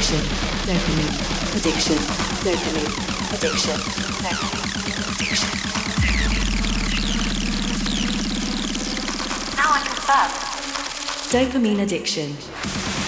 addiction, dopamine, addiction, dopamine, addiction, dopamine, addiction. Now I confirm. Dopamine addiction.